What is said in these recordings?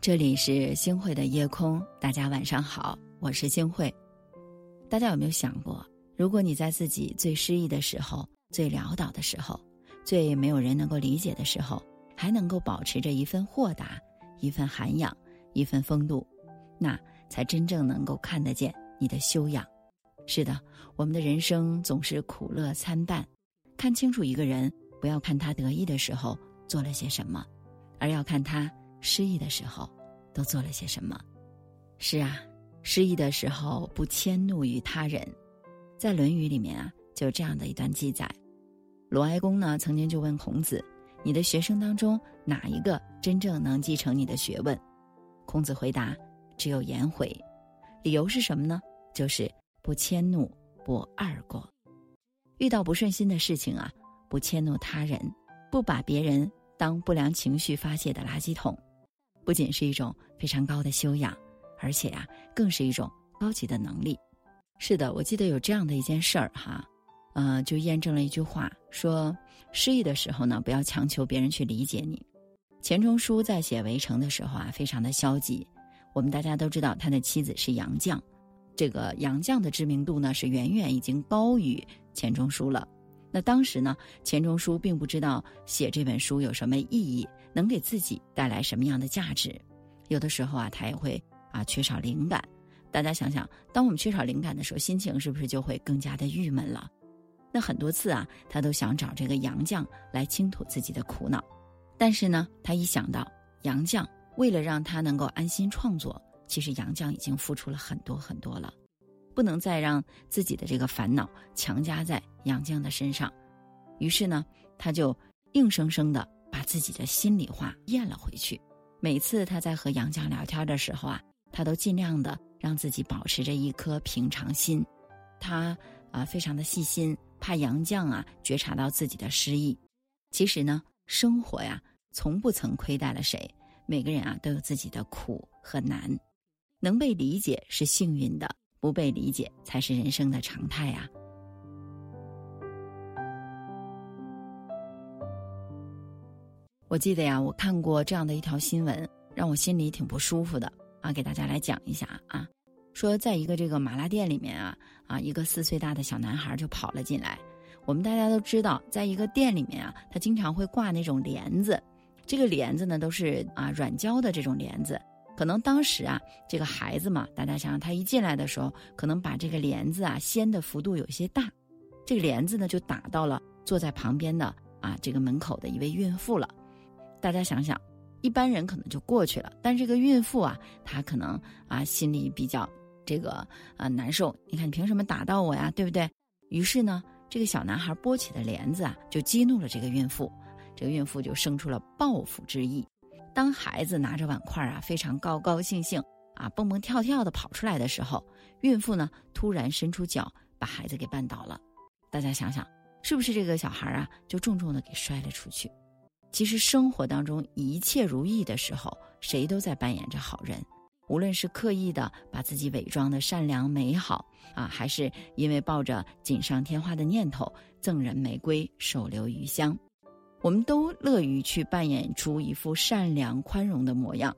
这里是星慧的夜空，大家晚上好，我是星慧。大家有没有想过，如果你在自己最失意的时候、最潦倒的时候、最没有人能够理解的时候，还能够保持着一份豁达、一份涵养、一份风度，那才真正能够看得见你的修养。是的，我们的人生总是苦乐参半，看清楚一个人，不要看他得意的时候做了些什么，而要看他。失意的时候，都做了些什么？是啊，失意的时候不迁怒于他人。在《论语》里面啊，就这样的一段记载：鲁哀公呢，曾经就问孔子：“你的学生当中，哪一个真正能继承你的学问？”孔子回答：“只有颜回。”理由是什么呢？就是不迁怒，不贰过。遇到不顺心的事情啊，不迁怒他人，不把别人当不良情绪发泄的垃圾桶。不仅是一种非常高的修养，而且呀，更是一种高级的能力。是的，我记得有这样的一件事儿哈，呃，就验证了一句话，说失意的时候呢，不要强求别人去理解你。钱钟书在写《围城》的时候啊，非常的消极。我们大家都知道，他的妻子是杨绛，这个杨绛的知名度呢，是远远已经高于钱钟书了。那当时呢，钱钟书并不知道写这本书有什么意义。能给自己带来什么样的价值？有的时候啊，他也会啊缺少灵感。大家想想，当我们缺少灵感的时候，心情是不是就会更加的郁闷了？那很多次啊，他都想找这个杨绛来倾吐自己的苦恼。但是呢，他一想到杨绛为了让他能够安心创作，其实杨绛已经付出了很多很多了，不能再让自己的这个烦恼强加在杨绛的身上。于是呢，他就硬生生的。把自己的心里话咽了回去。每次他在和杨绛聊天的时候啊，他都尽量的让自己保持着一颗平常心。他啊，非常的细心，怕杨绛啊觉察到自己的失意。其实呢，生活呀，从不曾亏待了谁。每个人啊，都有自己的苦和难。能被理解是幸运的，不被理解才是人生的常态呀。我记得呀，我看过这样的一条新闻，让我心里挺不舒服的啊，给大家来讲一下啊。说在一个这个麻辣店里面啊啊，一个四岁大的小男孩就跑了进来。我们大家都知道，在一个店里面啊，他经常会挂那种帘子，这个帘子呢都是啊软胶的这种帘子。可能当时啊，这个孩子嘛，大家想想，他一进来的时候，可能把这个帘子啊掀的幅度有些大，这个帘子呢就打到了坐在旁边的啊这个门口的一位孕妇了。大家想想，一般人可能就过去了，但这个孕妇啊，她可能啊心里比较这个啊难受。你看，你凭什么打到我呀？对不对？于是呢，这个小男孩拨起的帘子啊，就激怒了这个孕妇。这个孕妇就生出了报复之意。当孩子拿着碗筷啊，非常高高兴兴啊，蹦蹦跳跳的跑出来的时候，孕妇呢突然伸出脚把孩子给绊倒了。大家想想，是不是这个小孩啊就重重的给摔了出去？其实生活当中一切如意的时候，谁都在扮演着好人。无论是刻意的把自己伪装的善良美好啊，还是因为抱着锦上添花的念头赠人玫瑰手留余香，我们都乐于去扮演出一副善良宽容的模样。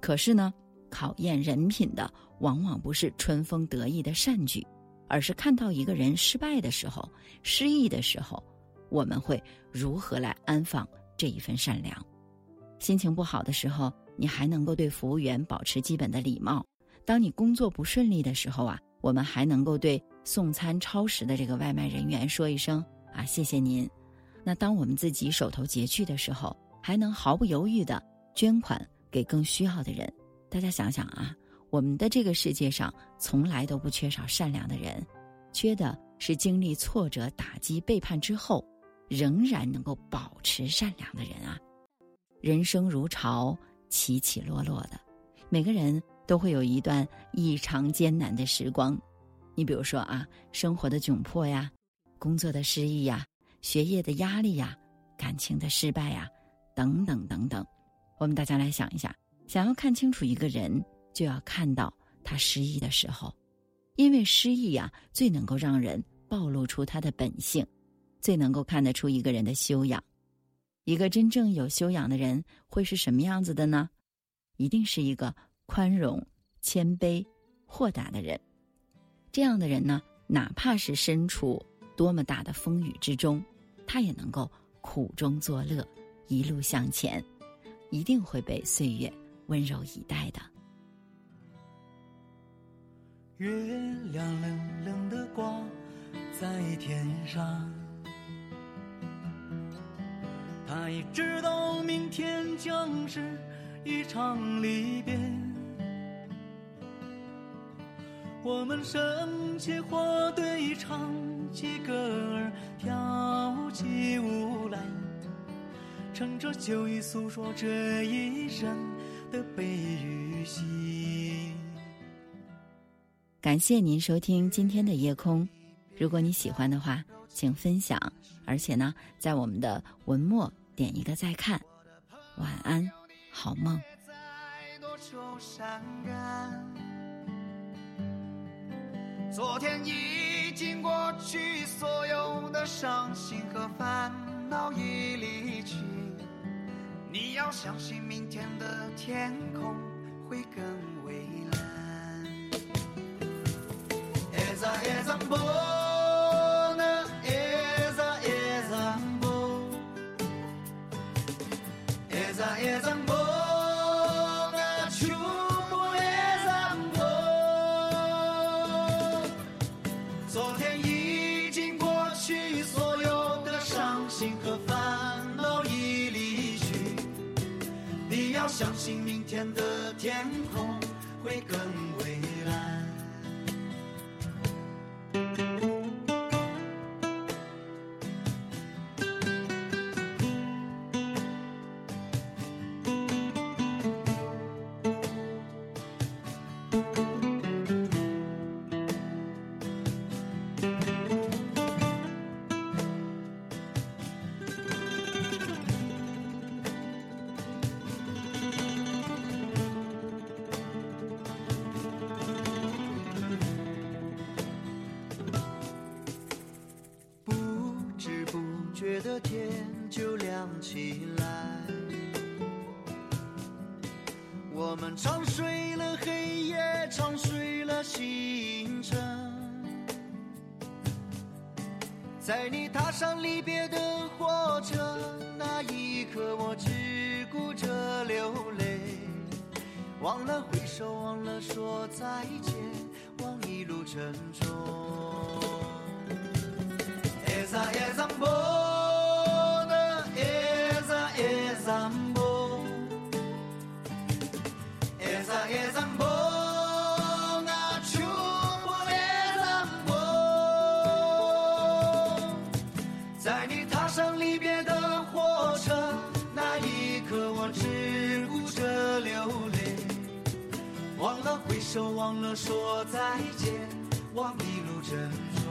可是呢，考验人品的往往不是春风得意的善举，而是看到一个人失败的时候、失意的时候，我们会如何来安放。这一份善良，心情不好的时候，你还能够对服务员保持基本的礼貌；当你工作不顺利的时候啊，我们还能够对送餐超时的这个外卖人员说一声啊，谢谢您。那当我们自己手头拮据的时候，还能毫不犹豫的捐款给更需要的人。大家想想啊，我们的这个世界上从来都不缺少善良的人，缺的是经历挫折、打击、背叛之后。仍然能够保持善良的人啊，人生如潮，起起落落的，每个人都会有一段异常艰难的时光。你比如说啊，生活的窘迫呀，工作的失意呀，学业的压力呀，感情的失败呀，等等等等。我们大家来想一下，想要看清楚一个人，就要看到他失意的时候，因为失意呀，最能够让人暴露出他的本性。最能够看得出一个人的修养，一个真正有修养的人会是什么样子的呢？一定是一个宽容、谦卑、豁达的人。这样的人呢，哪怕是身处多么大的风雨之中，他也能够苦中作乐，一路向前，一定会被岁月温柔以待的。月亮冷冷的挂在天上，他也知道明天将是一场离别。我们升起火堆，唱起歌儿，跳起舞来，乘着酒意诉说这一生的悲与喜。感谢您收听今天的夜空，如果你喜欢的话，请分享，而且呢，在我们的文末点一个再看。晚安，好梦。昨天已经过去，所有的伤心和烦恼已离去。你要相信，明天的天空会更。昨和烦恼已离去。你要相信，明天的天空会更蔚蓝。天就亮起来，我们唱睡了黑夜，唱睡了星辰，在你踏上离别的火车那一刻，我只顾着流泪，忘了挥手，忘了说再见，忘一路珍重。说再见，我一路珍重。